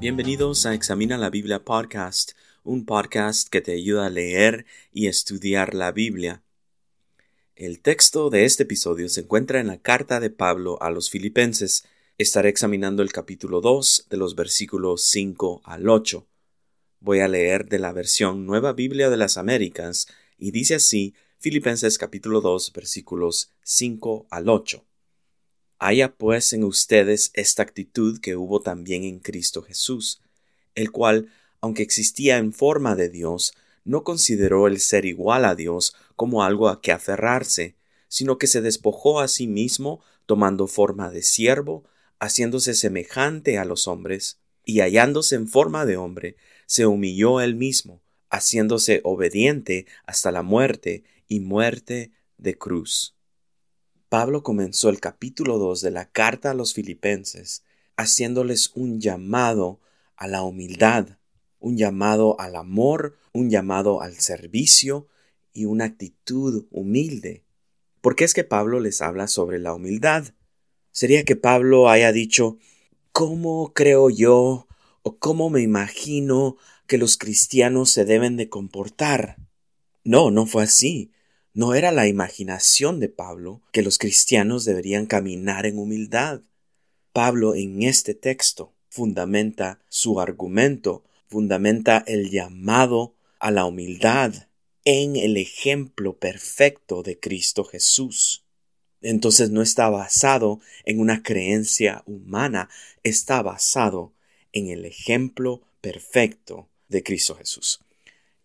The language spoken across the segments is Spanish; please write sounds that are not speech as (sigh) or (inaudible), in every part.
Bienvenidos a Examina la Biblia Podcast, un podcast que te ayuda a leer y estudiar la Biblia. El texto de este episodio se encuentra en la carta de Pablo a los filipenses. Estaré examinando el capítulo 2 de los versículos 5 al 8. Voy a leer de la versión Nueva Biblia de las Américas y dice así Filipenses capítulo 2 versículos 5 al 8. Haya pues en ustedes esta actitud que hubo también en Cristo Jesús, el cual, aunque existía en forma de Dios, no consideró el ser igual a Dios como algo a que aferrarse, sino que se despojó a sí mismo, tomando forma de siervo, haciéndose semejante a los hombres, y hallándose en forma de hombre, se humilló él mismo, haciéndose obediente hasta la muerte y muerte de cruz. Pablo comenzó el capítulo 2 de la carta a los filipenses haciéndoles un llamado a la humildad, un llamado al amor, un llamado al servicio y una actitud humilde. ¿Por qué es que Pablo les habla sobre la humildad? Sería que Pablo haya dicho ¿Cómo creo yo o cómo me imagino que los cristianos se deben de comportar? No, no fue así. No era la imaginación de Pablo que los cristianos deberían caminar en humildad. Pablo en este texto fundamenta su argumento, fundamenta el llamado a la humildad en el ejemplo perfecto de Cristo Jesús. Entonces no está basado en una creencia humana, está basado en el ejemplo perfecto de Cristo Jesús.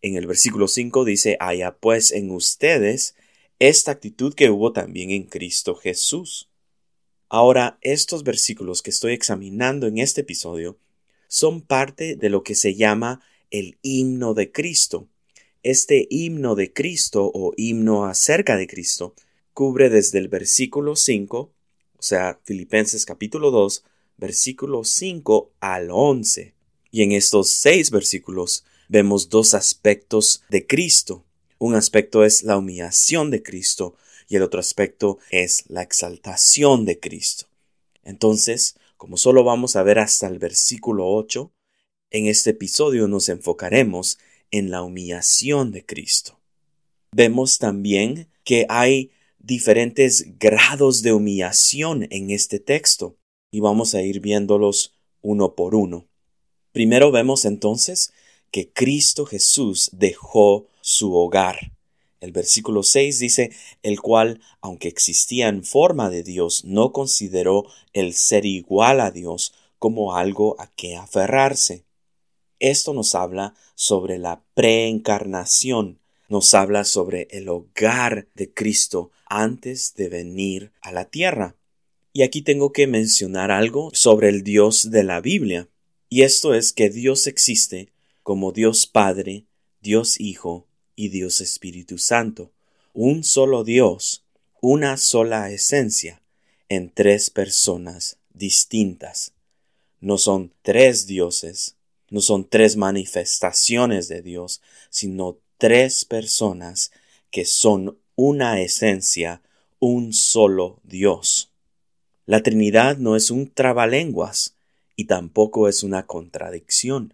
En el versículo 5 dice, haya pues en ustedes esta actitud que hubo también en Cristo Jesús. Ahora, estos versículos que estoy examinando en este episodio son parte de lo que se llama el himno de Cristo. Este himno de Cristo o himno acerca de Cristo cubre desde el versículo 5, o sea, Filipenses capítulo 2, versículo 5 al 11. Y en estos seis versículos vemos dos aspectos de Cristo. Un aspecto es la humillación de Cristo y el otro aspecto es la exaltación de Cristo. Entonces, como solo vamos a ver hasta el versículo 8, en este episodio nos enfocaremos en la humillación de Cristo. Vemos también que hay diferentes grados de humillación en este texto y vamos a ir viéndolos uno por uno. Primero vemos entonces que Cristo Jesús dejó su hogar. El versículo 6 dice, el cual, aunque existía en forma de Dios, no consideró el ser igual a Dios como algo a que aferrarse. Esto nos habla sobre la preencarnación, nos habla sobre el hogar de Cristo antes de venir a la tierra. Y aquí tengo que mencionar algo sobre el Dios de la Biblia. Y esto es que Dios existe como Dios Padre, Dios Hijo y Dios Espíritu Santo, un solo Dios, una sola esencia, en tres personas distintas. No son tres dioses, no son tres manifestaciones de Dios, sino tres personas que son una esencia, un solo Dios. La Trinidad no es un trabalenguas y tampoco es una contradicción.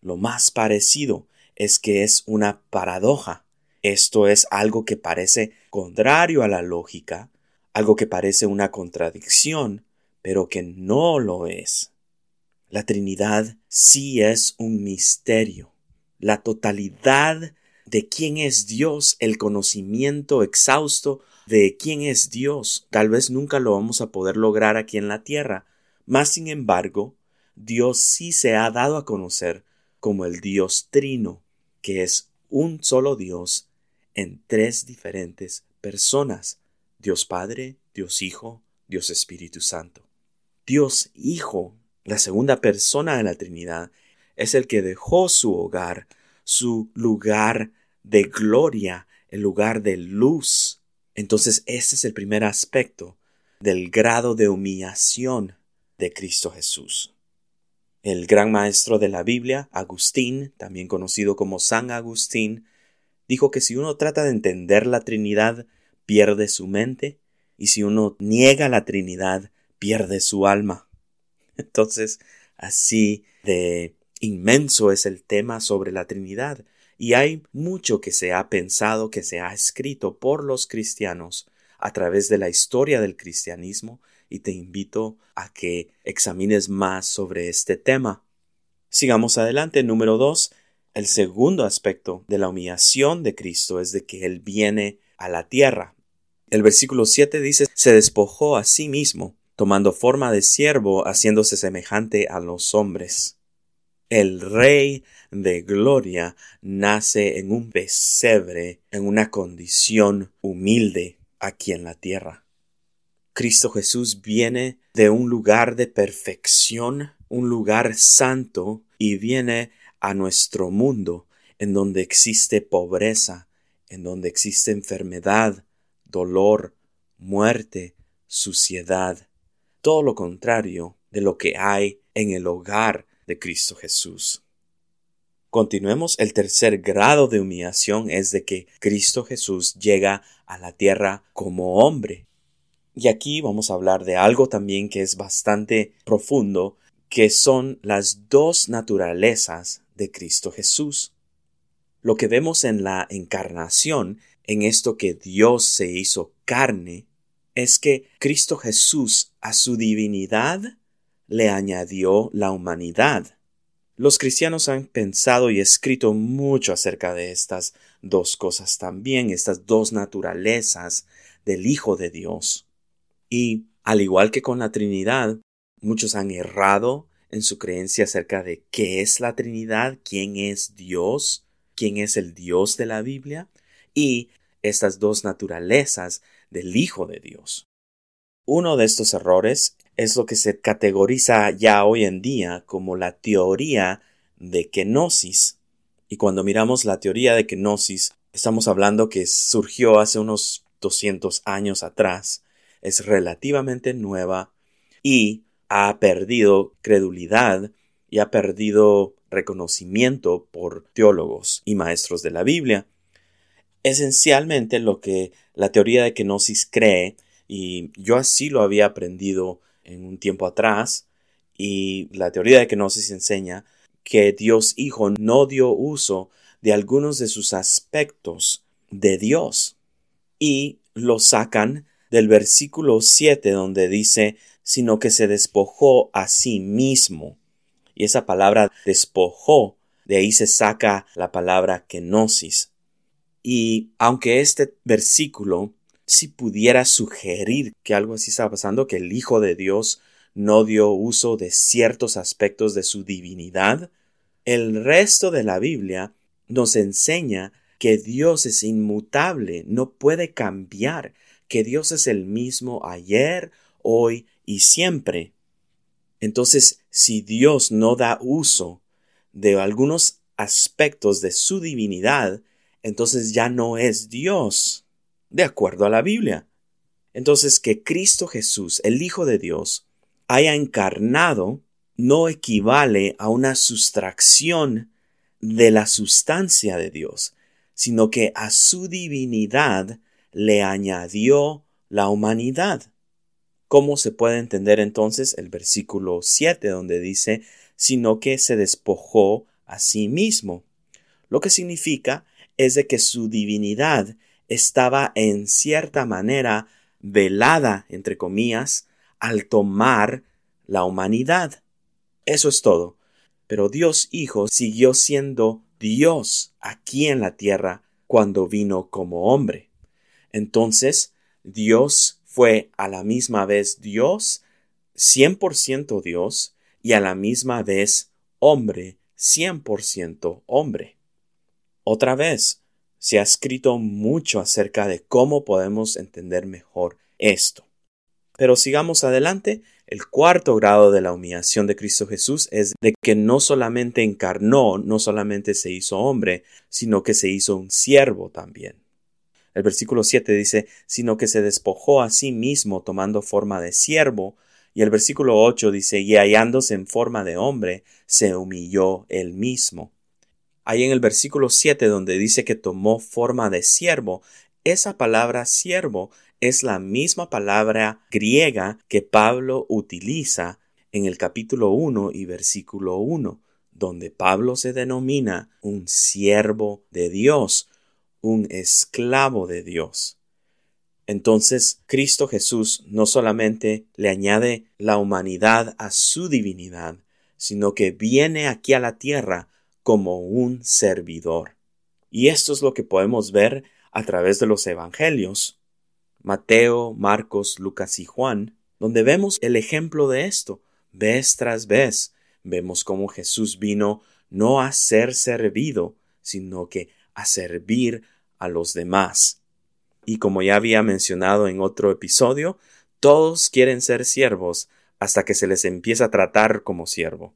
Lo más parecido es que es una paradoja. Esto es algo que parece contrario a la lógica, algo que parece una contradicción, pero que no lo es. La Trinidad sí es un misterio. La totalidad de quién es Dios, el conocimiento exhausto de quién es Dios, tal vez nunca lo vamos a poder lograr aquí en la tierra. Mas, sin embargo, Dios sí se ha dado a conocer como el Dios Trino, que es un solo Dios en tres diferentes personas, Dios Padre, Dios Hijo, Dios Espíritu Santo. Dios Hijo, la segunda persona de la Trinidad, es el que dejó su hogar, su lugar de gloria, el lugar de luz. Entonces, ese es el primer aspecto del grado de humillación de Cristo Jesús. El gran maestro de la Biblia, Agustín, también conocido como San Agustín, dijo que si uno trata de entender la Trinidad, pierde su mente, y si uno niega la Trinidad, pierde su alma. (laughs) Entonces, así de inmenso es el tema sobre la Trinidad, y hay mucho que se ha pensado, que se ha escrito por los cristianos a través de la historia del cristianismo, y te invito a que examines más sobre este tema. Sigamos adelante. Número dos, el segundo aspecto de la humillación de Cristo es de que Él viene a la tierra. El versículo 7 dice, se despojó a sí mismo, tomando forma de siervo, haciéndose semejante a los hombres. El Rey de Gloria nace en un pesebre, en una condición humilde aquí en la tierra. Cristo Jesús viene de un lugar de perfección, un lugar santo, y viene a nuestro mundo, en donde existe pobreza, en donde existe enfermedad, dolor, muerte, suciedad, todo lo contrario de lo que hay en el hogar de Cristo Jesús. Continuemos, el tercer grado de humillación es de que Cristo Jesús llega a la tierra como hombre. Y aquí vamos a hablar de algo también que es bastante profundo, que son las dos naturalezas de Cristo Jesús. Lo que vemos en la encarnación, en esto que Dios se hizo carne, es que Cristo Jesús a su divinidad le añadió la humanidad. Los cristianos han pensado y escrito mucho acerca de estas dos cosas también, estas dos naturalezas del Hijo de Dios. Y, al igual que con la Trinidad, muchos han errado en su creencia acerca de qué es la Trinidad, quién es Dios, quién es el Dios de la Biblia, y estas dos naturalezas del Hijo de Dios. Uno de estos errores es lo que se categoriza ya hoy en día como la teoría de kenosis. Y cuando miramos la teoría de kenosis, estamos hablando que surgió hace unos 200 años atrás es relativamente nueva y ha perdido credulidad y ha perdido reconocimiento por teólogos y maestros de la Biblia. Esencialmente lo que la teoría de kenosis cree, y yo así lo había aprendido en un tiempo atrás, y la teoría de kenosis enseña que Dios Hijo no dio uso de algunos de sus aspectos de Dios y lo sacan del versículo 7 donde dice, sino que se despojó a sí mismo. Y esa palabra despojó, de ahí se saca la palabra kenosis. Y aunque este versículo si pudiera sugerir que algo así estaba pasando, que el Hijo de Dios no dio uso de ciertos aspectos de su divinidad, el resto de la Biblia nos enseña que Dios es inmutable, no puede cambiar, que Dios es el mismo ayer, hoy y siempre. Entonces, si Dios no da uso de algunos aspectos de su divinidad, entonces ya no es Dios, de acuerdo a la Biblia. Entonces, que Cristo Jesús, el Hijo de Dios, haya encarnado, no equivale a una sustracción de la sustancia de Dios, sino que a su divinidad le añadió la humanidad. ¿Cómo se puede entender entonces el versículo 7 donde dice, sino que se despojó a sí mismo? Lo que significa es de que su divinidad estaba en cierta manera velada, entre comillas, al tomar la humanidad. Eso es todo. Pero Dios Hijo siguió siendo Dios aquí en la tierra cuando vino como hombre. Entonces, Dios fue a la misma vez Dios, 100% Dios, y a la misma vez hombre, 100% hombre. Otra vez, se ha escrito mucho acerca de cómo podemos entender mejor esto. Pero sigamos adelante. El cuarto grado de la humillación de Cristo Jesús es de que no solamente encarnó, no solamente se hizo hombre, sino que se hizo un siervo también. El versículo 7 dice, sino que se despojó a sí mismo tomando forma de siervo Y el versículo 8 dice, y hallándose en forma de hombre, se humilló él mismo. Ahí en el versículo 7 donde dice que tomó forma de siervo, esa palabra siervo es la misma palabra griega que Pablo utiliza en el capítulo 1 y versículo 1, donde Pablo se denomina un siervo de Dios, un esclavo de Dios. Entonces, Cristo Jesús no solamente le añade la humanidad a su divinidad, sino que viene aquí a la tierra como un servidor. Y esto es lo que podemos ver a través de los evangelios, Mateo, Marcos, Lucas y Juan, donde vemos el ejemplo de esto, vez tras vez. Vemos cómo Jesús vino no a ser servido, sino que a servir a los demás. Y como ya había mencionado en otro episodio, todos quieren ser siervos hasta que se les empieza a tratar como siervo.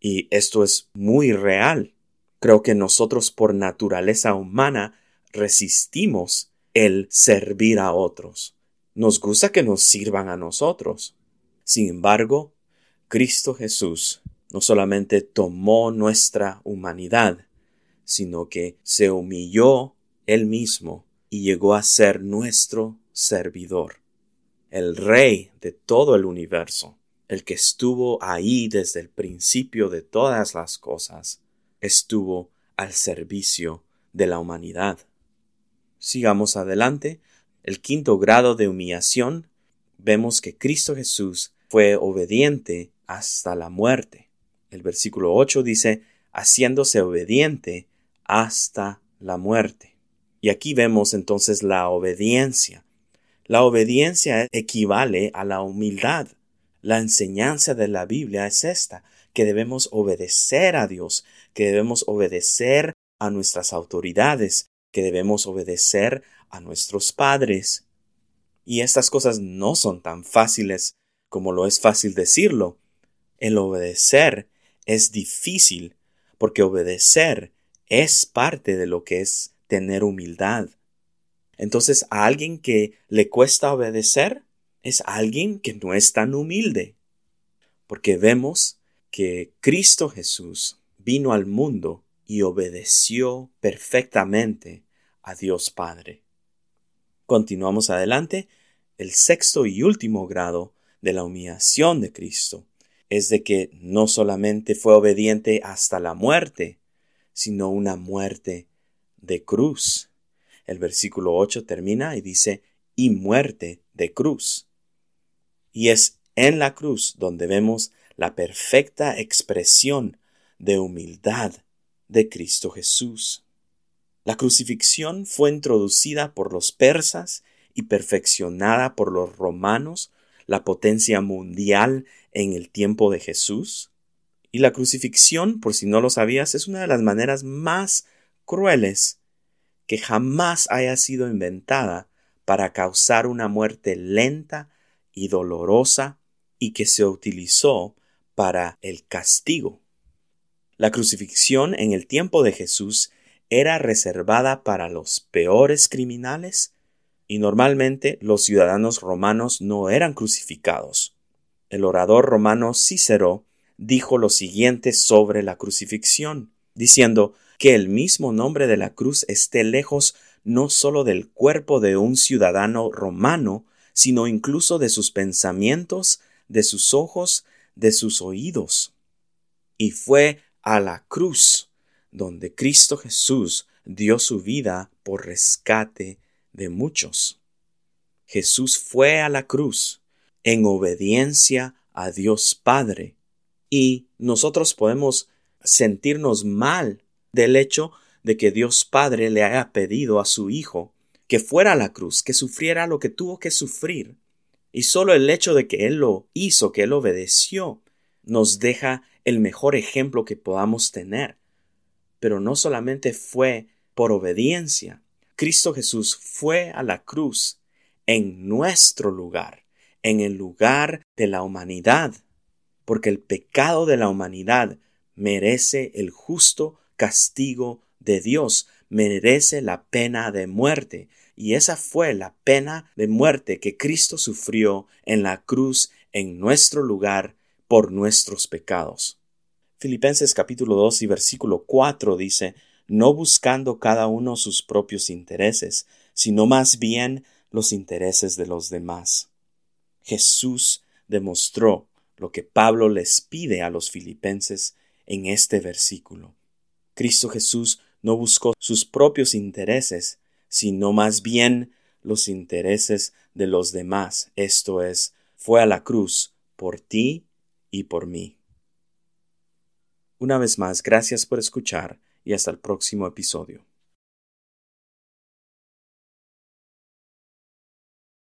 Y esto es muy real. Creo que nosotros por naturaleza humana resistimos el servir a otros. Nos gusta que nos sirvan a nosotros. Sin embargo, Cristo Jesús no solamente tomó nuestra humanidad, sino que se humilló él mismo y llegó a ser nuestro servidor, el Rey de todo el universo, el que estuvo ahí desde el principio de todas las cosas, estuvo al servicio de la humanidad. Sigamos adelante. El quinto grado de humillación, vemos que Cristo Jesús fue obediente hasta la muerte. El versículo 8 dice, haciéndose obediente hasta la muerte. Y aquí vemos entonces la obediencia. La obediencia equivale a la humildad. La enseñanza de la Biblia es esta, que debemos obedecer a Dios, que debemos obedecer a nuestras autoridades, que debemos obedecer a nuestros padres. Y estas cosas no son tan fáciles como lo es fácil decirlo. El obedecer es difícil, porque obedecer es parte de lo que es tener humildad. Entonces, a alguien que le cuesta obedecer es alguien que no es tan humilde. Porque vemos que Cristo Jesús vino al mundo y obedeció perfectamente a Dios Padre. Continuamos adelante. El sexto y último grado de la humillación de Cristo es de que no solamente fue obediente hasta la muerte, sino una muerte de cruz. El versículo 8 termina y dice, y muerte de cruz. Y es en la cruz donde vemos la perfecta expresión de humildad de Cristo Jesús. La crucifixión fue introducida por los persas y perfeccionada por los romanos, la potencia mundial en el tiempo de Jesús. Y la crucifixión, por si no lo sabías, es una de las maneras más crueles que jamás haya sido inventada para causar una muerte lenta y dolorosa y que se utilizó para el castigo. La crucifixión en el tiempo de Jesús era reservada para los peores criminales y normalmente los ciudadanos romanos no eran crucificados. El orador romano Cícero dijo lo siguiente sobre la crucifixión, diciendo que el mismo nombre de la cruz esté lejos no sólo del cuerpo de un ciudadano romano, sino incluso de sus pensamientos, de sus ojos, de sus oídos. Y fue a la cruz donde Cristo Jesús dio su vida por rescate de muchos. Jesús fue a la cruz en obediencia a Dios Padre, y nosotros podemos sentirnos mal del hecho de que Dios Padre le haya pedido a su Hijo que fuera a la cruz, que sufriera lo que tuvo que sufrir. Y solo el hecho de que Él lo hizo, que Él obedeció, nos deja el mejor ejemplo que podamos tener. Pero no solamente fue por obediencia, Cristo Jesús fue a la cruz en nuestro lugar, en el lugar de la humanidad, porque el pecado de la humanidad merece el justo castigo de Dios, merece la pena de muerte. Y esa fue la pena de muerte que Cristo sufrió en la cruz en nuestro lugar por nuestros pecados. Filipenses capítulo 2 y versículo 4 dice, no buscando cada uno sus propios intereses, sino más bien los intereses de los demás. Jesús demostró lo que Pablo les pide a los filipenses en este versículo. Cristo Jesús no buscó sus propios intereses, sino más bien los intereses de los demás, esto es, fue a la cruz por ti y por mí. Una vez más, gracias por escuchar y hasta el próximo episodio.